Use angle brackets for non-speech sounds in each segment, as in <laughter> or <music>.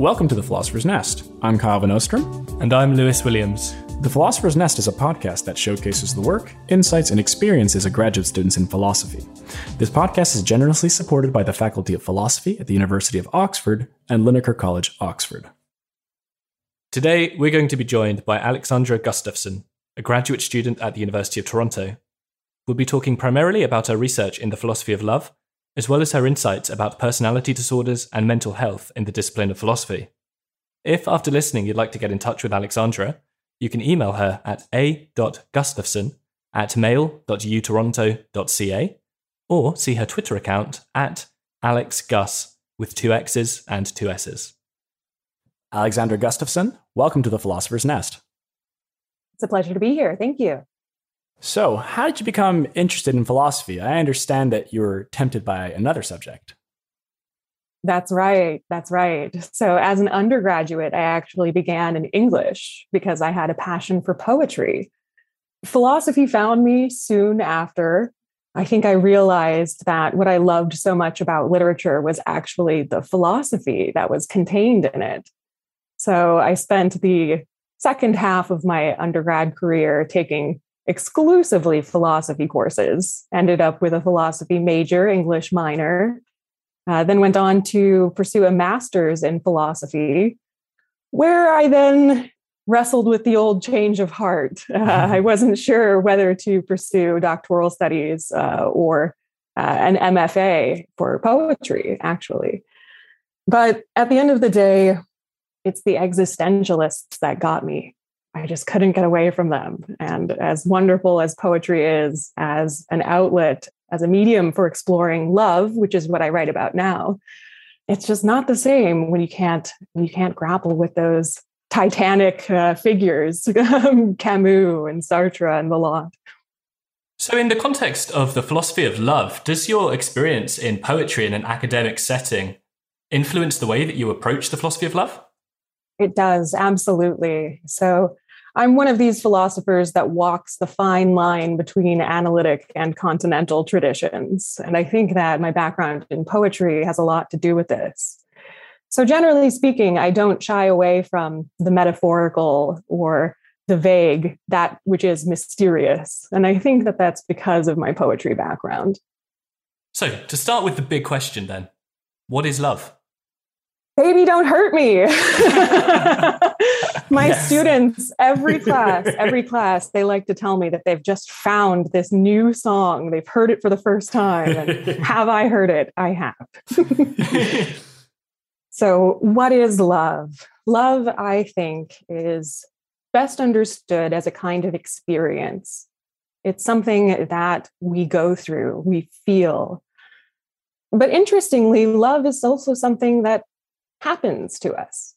Welcome to The Philosopher's Nest. I'm Kyle Van Ostrom. And I'm Lewis Williams. The Philosopher's Nest is a podcast that showcases the work, insights, and experiences of graduate students in philosophy. This podcast is generously supported by the Faculty of Philosophy at the University of Oxford and Linacre College, Oxford. Today, we're going to be joined by Alexandra Gustafson, a graduate student at the University of Toronto. We'll be talking primarily about her research in the philosophy of love as well as her insights about personality disorders and mental health in the discipline of philosophy. If after listening you'd like to get in touch with Alexandra, you can email her at a.gustafson at mail.utoronto.ca or see her Twitter account at alexgus with two X's and two S's. Alexandra Gustafson, welcome to the Philosopher's Nest. It's a pleasure to be here. Thank you. So, how did you become interested in philosophy? I understand that you were tempted by another subject. That's right. That's right. So, as an undergraduate, I actually began in English because I had a passion for poetry. Philosophy found me soon after. I think I realized that what I loved so much about literature was actually the philosophy that was contained in it. So, I spent the second half of my undergrad career taking exclusively philosophy courses, ended up with a philosophy major, English minor, uh, then went on to pursue a master's in philosophy, where I then wrestled with the old change of heart. Uh. <laughs> I wasn't sure whether to pursue doctoral studies uh, or uh, an MFA for poetry, actually. But at the end of the day, it's the existentialists that got me. I just couldn't get away from them. And as wonderful as poetry is as an outlet, as a medium for exploring love, which is what I write about now, it's just not the same when you can't you can't grapple with those titanic uh, figures, <laughs> Camus and Sartre and the lot. So, in the context of the philosophy of love, does your experience in poetry in an academic setting influence the way that you approach the philosophy of love? It does, absolutely. So I'm one of these philosophers that walks the fine line between analytic and continental traditions. And I think that my background in poetry has a lot to do with this. So, generally speaking, I don't shy away from the metaphorical or the vague, that which is mysterious. And I think that that's because of my poetry background. So, to start with the big question, then, what is love? baby don't hurt me <laughs> <laughs> <laughs> my yes. students every <laughs> class every class they like to tell me that they've just found this new song. They've heard it for the first time. And <laughs> have i heard it? I have. So what is love? Love i think is best understood as a kind of experience. It's something that we go through we feel. But interestingly love is also something that happens to us.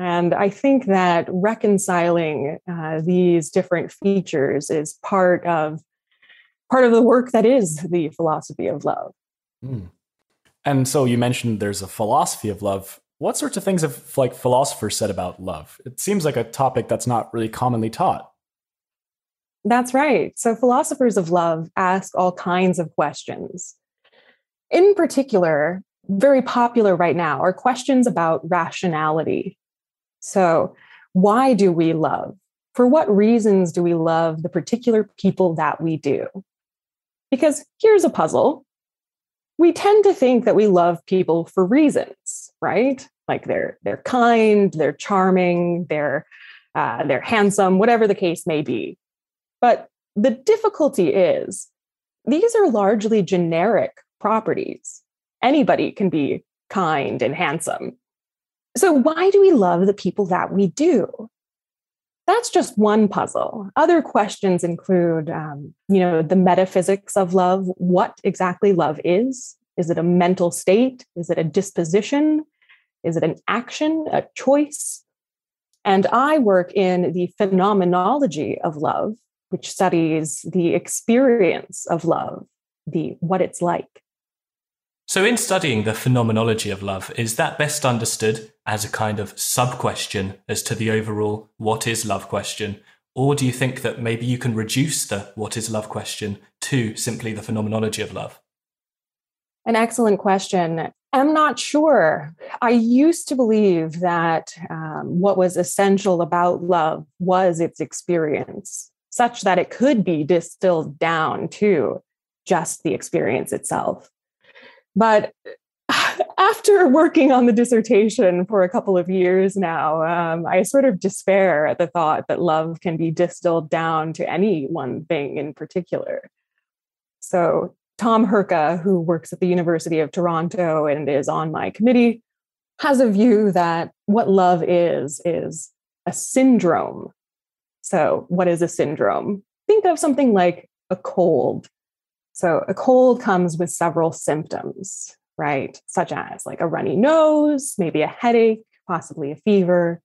And I think that reconciling uh, these different features is part of part of the work that is the philosophy of love. Mm. And so you mentioned there's a philosophy of love. What sorts of things have like philosophers said about love? It seems like a topic that's not really commonly taught. That's right. So philosophers of love ask all kinds of questions. In particular, very popular right now are questions about rationality. So, why do we love? For what reasons do we love the particular people that we do? Because here's a puzzle. We tend to think that we love people for reasons, right? Like they're they're kind, they're charming, they're uh, they're handsome, whatever the case may be. But the difficulty is these are largely generic properties anybody can be kind and handsome. So, why do we love the people that we do? That's just one puzzle. Other questions include, um, you know, the metaphysics of love. What exactly love is? Is it a mental state? Is it a disposition? Is it an action, a choice? And I work in the phenomenology of love, which studies the experience of love, the what it's like. So, in studying the phenomenology of love, is that best understood as a kind of sub question as to the overall what is love question? Or do you think that maybe you can reduce the what is love question to simply the phenomenology of love? An excellent question. I'm not sure. I used to believe that um, what was essential about love was its experience, such that it could be distilled down to just the experience itself. But <sighs> after working on the dissertation for a couple of years now, um, I sort of despair at the thought that love can be distilled down to any one thing in particular. So, Tom Hurka, who works at the University of Toronto and is on my committee, has a view that what love is, is a syndrome. So, what is a syndrome? Think of something like a cold. So, a cold comes with several symptoms, right? Such as like a runny nose, maybe a headache, possibly a fever.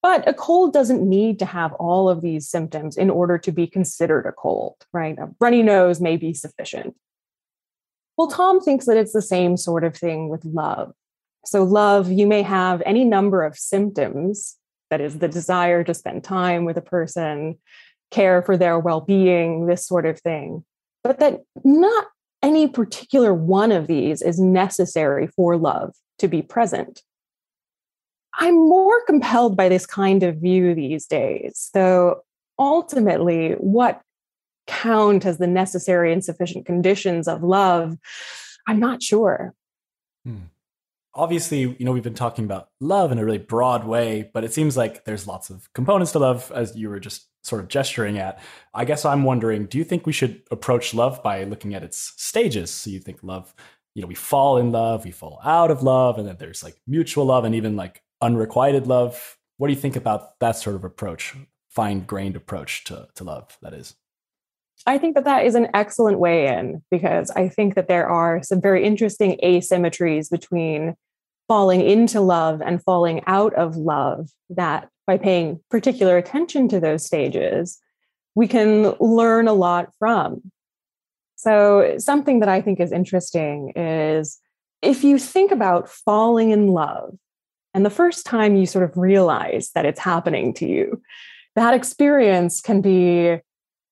But a cold doesn't need to have all of these symptoms in order to be considered a cold, right? A runny nose may be sufficient. Well, Tom thinks that it's the same sort of thing with love. So, love, you may have any number of symptoms that is, the desire to spend time with a person, care for their well being, this sort of thing, but that not any particular one of these is necessary for love to be present. I'm more compelled by this kind of view these days. So ultimately, what count as the necessary and sufficient conditions of love, I'm not sure. Hmm. Obviously, you know, we've been talking about love in a really broad way, but it seems like there's lots of components to love, as you were just sort of gesturing at. I guess I'm wondering do you think we should approach love by looking at its stages? So you think love, you know, we fall in love, we fall out of love, and then there's like mutual love and even like unrequited love. What do you think about that sort of approach, fine grained approach to, to love, that is? I think that that is an excellent way in because I think that there are some very interesting asymmetries between falling into love and falling out of love that by paying particular attention to those stages, we can learn a lot from. So, something that I think is interesting is if you think about falling in love, and the first time you sort of realize that it's happening to you, that experience can be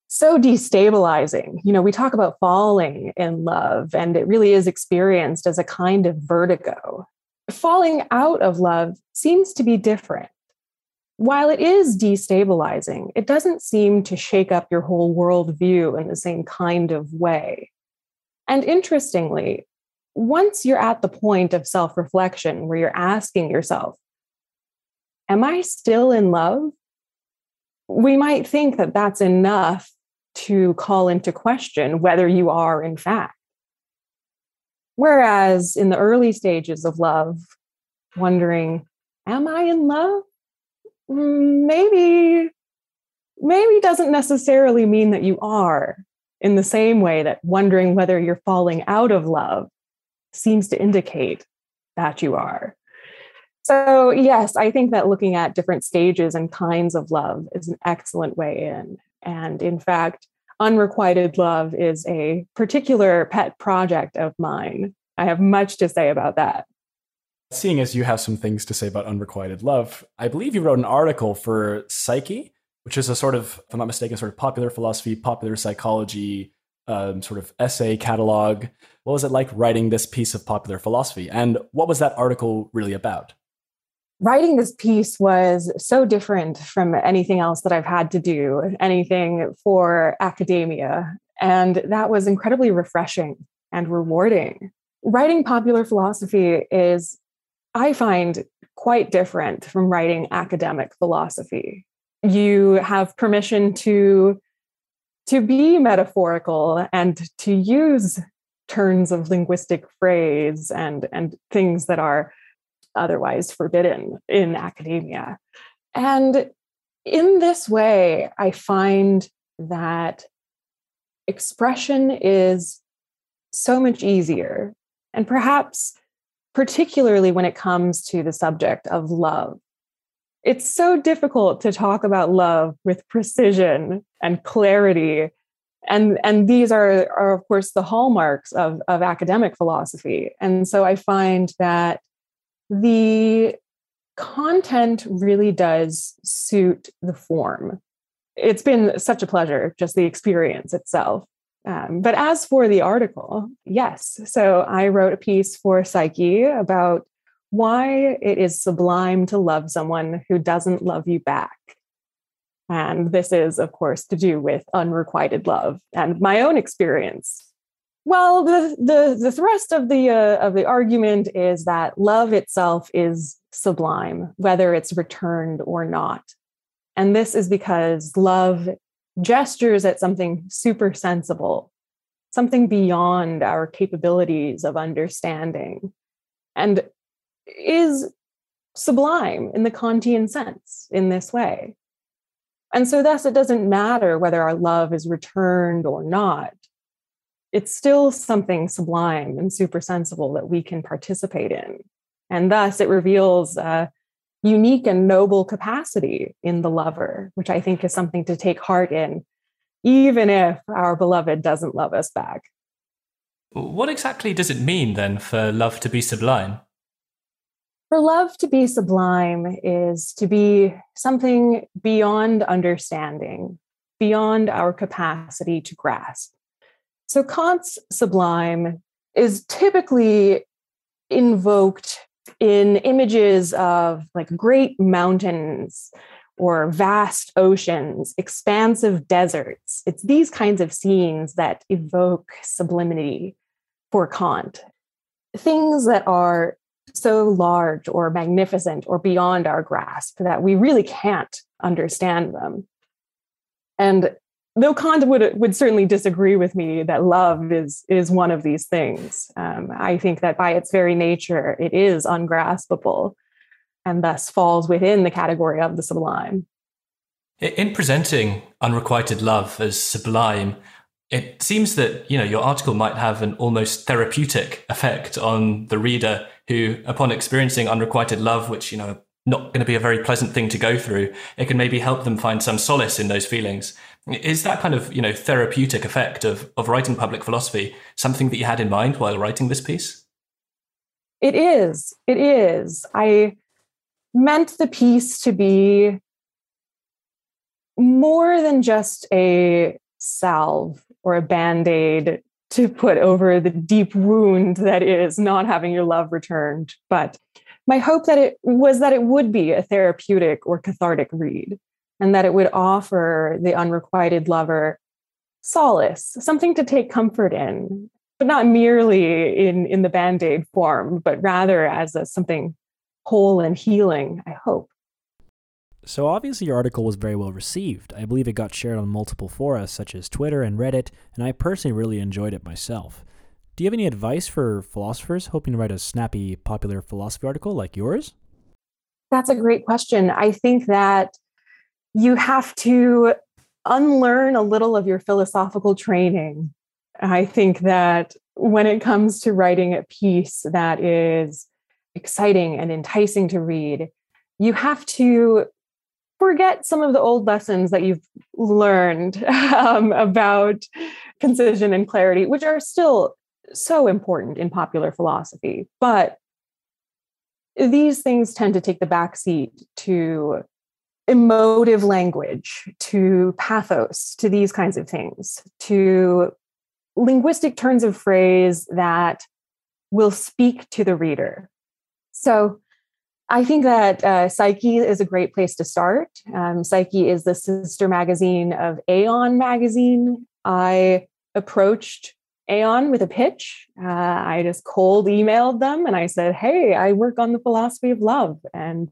so destabilizing. You know, we talk about falling in love, and it really is experienced as a kind of vertigo. Falling out of love seems to be different. While it is destabilizing, it doesn't seem to shake up your whole worldview in the same kind of way. And interestingly, once you're at the point of self reflection where you're asking yourself, Am I still in love? We might think that that's enough to call into question whether you are, in fact. Whereas in the early stages of love, wondering, am I in love? Mm, maybe, maybe doesn't necessarily mean that you are, in the same way that wondering whether you're falling out of love seems to indicate that you are. So, yes, I think that looking at different stages and kinds of love is an excellent way in. And in fact, unrequited love is a particular pet project of mine. I have much to say about that. Seeing as you have some things to say about unrequited love, I believe you wrote an article for Psyche, which is a sort of, if I'm not mistaken, sort of popular philosophy, popular psychology, um, sort of essay catalog. What was it like writing this piece of popular philosophy? And what was that article really about? Writing this piece was so different from anything else that I've had to do, anything for academia. And that was incredibly refreshing and rewarding. Writing popular philosophy is, I find, quite different from writing academic philosophy. You have permission to, to be metaphorical and to use turns of linguistic phrase and, and things that are otherwise forbidden in academia. And in this way, I find that expression is so much easier. And perhaps, particularly when it comes to the subject of love, it's so difficult to talk about love with precision and clarity. And, and these are, are, of course, the hallmarks of, of academic philosophy. And so I find that the content really does suit the form. It's been such a pleasure, just the experience itself. Um, but as for the article, yes. So I wrote a piece for Psyche about why it is sublime to love someone who doesn't love you back. And this is, of course, to do with unrequited love and my own experience. Well, the the, the thrust of the uh, of the argument is that love itself is sublime, whether it's returned or not. And this is because love gestures at something super sensible, something beyond our capabilities of understanding, and is sublime in the Kantian sense in this way. And so, thus, it doesn't matter whether our love is returned or not. It's still something sublime and super sensible that we can participate in. And thus, it reveals a unique and noble capacity in the lover, which I think is something to take heart in, even if our beloved doesn't love us back. What exactly does it mean then for love to be sublime? For love to be sublime is to be something beyond understanding, beyond our capacity to grasp. So Kant's sublime is typically invoked in images of like great mountains or vast oceans, expansive deserts. It's these kinds of scenes that evoke sublimity for Kant. Things that are so large or magnificent or beyond our grasp that we really can't understand them. And though Kant would would certainly disagree with me that love is is one of these things, um, I think that by its very nature it is ungraspable, and thus falls within the category of the sublime. In presenting unrequited love as sublime, it seems that you know your article might have an almost therapeutic effect on the reader who upon experiencing unrequited love which you know not going to be a very pleasant thing to go through. It can maybe help them find some solace in those feelings. Is that kind of you know therapeutic effect of of writing public philosophy something that you had in mind while writing this piece? It is. It is. I meant the piece to be more than just a salve or a band aid to put over the deep wound that is not having your love returned. But my hope that it was that it would be a therapeutic or cathartic read and that it would offer the unrequited lover solace, something to take comfort in, but not merely in, in the band aid form, but rather as a, something whole and healing, I hope. So, obviously, your article was very well received. I believe it got shared on multiple forums such as Twitter and Reddit, and I personally really enjoyed it myself. Do you have any advice for philosophers hoping to write a snappy, popular philosophy article like yours? That's a great question. I think that you have to unlearn a little of your philosophical training. I think that when it comes to writing a piece that is exciting and enticing to read, you have to forget some of the old lessons that you've learned <laughs> um, about concision and clarity, which are still so important in popular philosophy. But these things tend to take the backseat to emotive language, to pathos, to these kinds of things, to linguistic turns of phrase that will speak to the reader. So I think that uh, Psyche is a great place to start. Um, Psyche is the sister magazine of Aeon magazine. I approached Aeon with a pitch. Uh, I just cold emailed them and I said, Hey, I work on the philosophy of love, and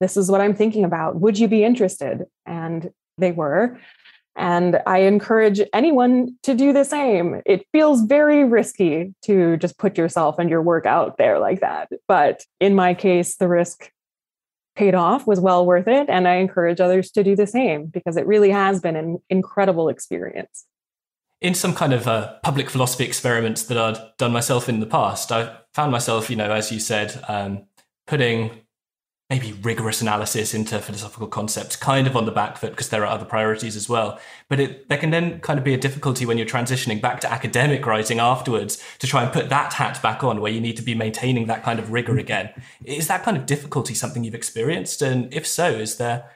this is what I'm thinking about. Would you be interested? And they were. And I encourage anyone to do the same. It feels very risky to just put yourself and your work out there like that. But in my case, the risk paid off, was well worth it. And I encourage others to do the same because it really has been an incredible experience. In some kind of uh, public philosophy experiments that I'd done myself in the past, I found myself, you know, as you said, um, putting maybe rigorous analysis into philosophical concepts kind of on the back foot because there are other priorities as well. But it, there can then kind of be a difficulty when you're transitioning back to academic writing afterwards to try and put that hat back on where you need to be maintaining that kind of rigor again. Is that kind of difficulty something you've experienced? And if so is there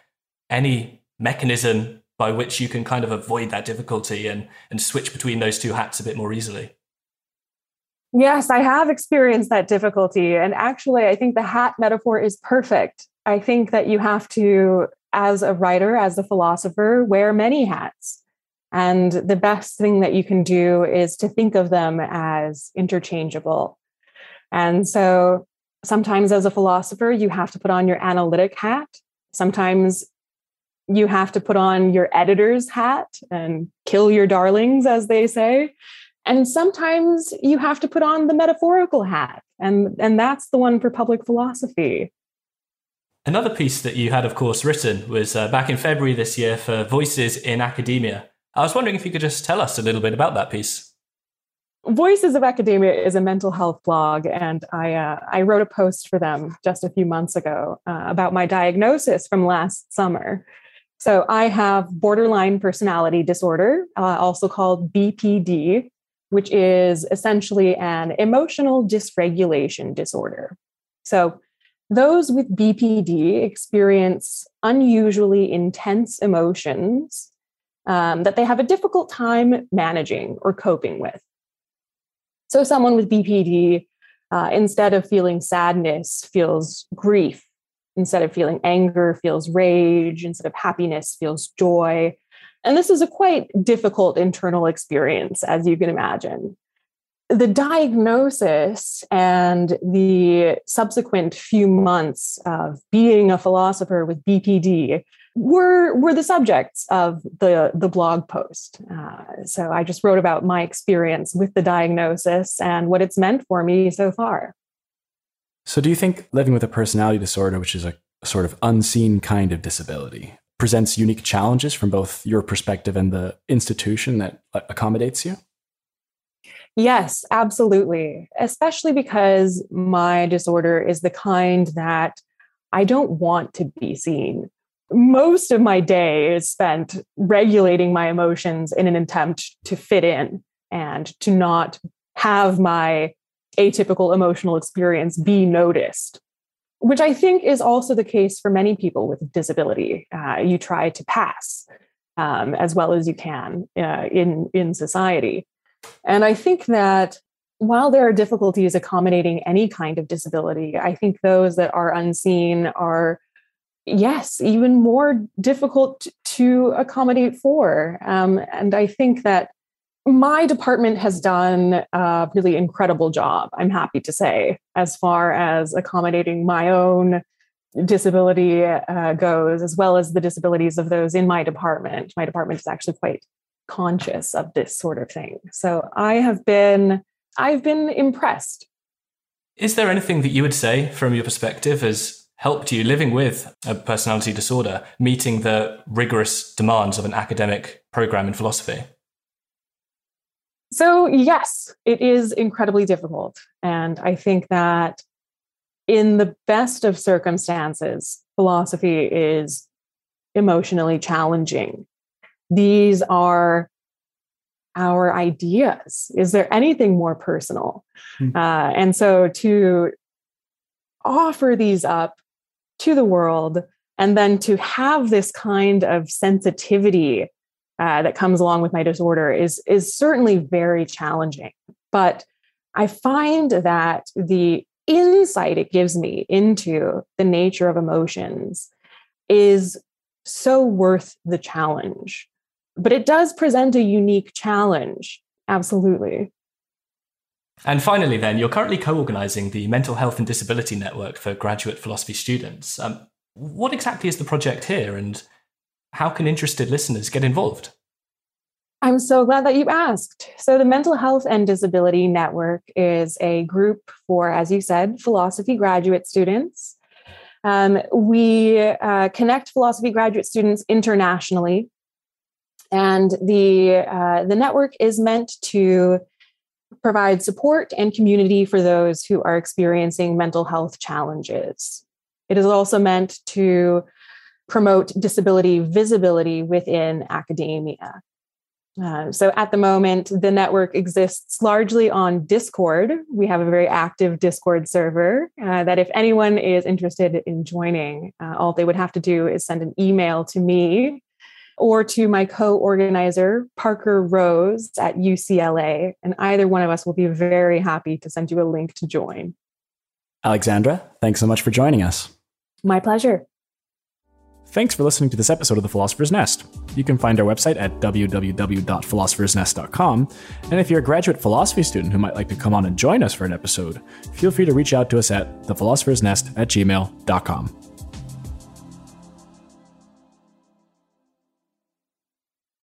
any mechanism by which you can kind of avoid that difficulty and, and switch between those two hats a bit more easily? Yes, I have experienced that difficulty. And actually, I think the hat metaphor is perfect. I think that you have to, as a writer, as a philosopher, wear many hats. And the best thing that you can do is to think of them as interchangeable. And so sometimes, as a philosopher, you have to put on your analytic hat. Sometimes you have to put on your editor's hat and kill your darlings, as they say. And sometimes you have to put on the metaphorical hat. And, and that's the one for public philosophy. Another piece that you had, of course, written was uh, back in February this year for Voices in Academia. I was wondering if you could just tell us a little bit about that piece. Voices of Academia is a mental health blog, and I uh, I wrote a post for them just a few months ago uh, about my diagnosis from last summer. So I have borderline personality disorder, uh, also called BPD, which is essentially an emotional dysregulation disorder. So those with BPD experience unusually intense emotions um, that they have a difficult time managing or coping with. So, someone with BPD, uh, instead of feeling sadness, feels grief. Instead of feeling anger, feels rage. Instead of happiness, feels joy. And this is a quite difficult internal experience, as you can imagine. The diagnosis and the subsequent few months of being a philosopher with BPD were were the subjects of the the blog post. Uh, so I just wrote about my experience with the diagnosis and what it's meant for me so far. So, do you think living with a personality disorder, which is a sort of unseen kind of disability, presents unique challenges from both your perspective and the institution that accommodates you? Yes, absolutely. Especially because my disorder is the kind that I don't want to be seen most of my day is spent regulating my emotions in an attempt to fit in and to not have my atypical emotional experience be noticed, which I think is also the case for many people with disability. Uh, you try to pass um, as well as you can uh, in, in society. And I think that while there are difficulties accommodating any kind of disability, I think those that are unseen are yes, even more difficult to accommodate for. Um, and I think that my department has done a really incredible job, I'm happy to say, as far as accommodating my own disability uh, goes, as well as the disabilities of those in my department. My department is actually quite conscious of this sort of thing. So I have been I've been impressed. Is there anything that you would say from your perspective has helped you living with a personality disorder, meeting the rigorous demands of an academic program in philosophy? So, yes, it is incredibly difficult. And I think that in the best of circumstances, philosophy is emotionally challenging. These are our ideas. Is there anything more personal? Mm-hmm. Uh, and so to offer these up to the world and then to have this kind of sensitivity uh, that comes along with my disorder is is certainly very challenging. But i find that the insight it gives me into the nature of emotions is so worth the challenge. But it does present a unique challenge. Absolutely. And finally, then, you're currently co organizing the Mental Health and Disability Network for graduate philosophy students. Um, what exactly is the project here, and how can interested listeners get involved? I'm so glad that you asked. So, the Mental Health and Disability Network is a group for, as you said, philosophy graduate students. Um, we uh, connect philosophy graduate students internationally, and the uh, the network is meant to provide support and community for those who are experiencing mental health challenges. It is also meant to promote disability visibility within academia. Uh, so at the moment, the network exists largely on Discord. We have a very active Discord server uh, that, if anyone is interested in joining, uh, all they would have to do is send an email to me or to my co organizer, Parker Rose at UCLA. And either one of us will be very happy to send you a link to join. Alexandra, thanks so much for joining us. My pleasure. Thanks for listening to this episode of The Philosopher's Nest. You can find our website at www.philosophersnest.com. And if you're a graduate philosophy student who might like to come on and join us for an episode, feel free to reach out to us at thephilosophers.nest at gmail.com.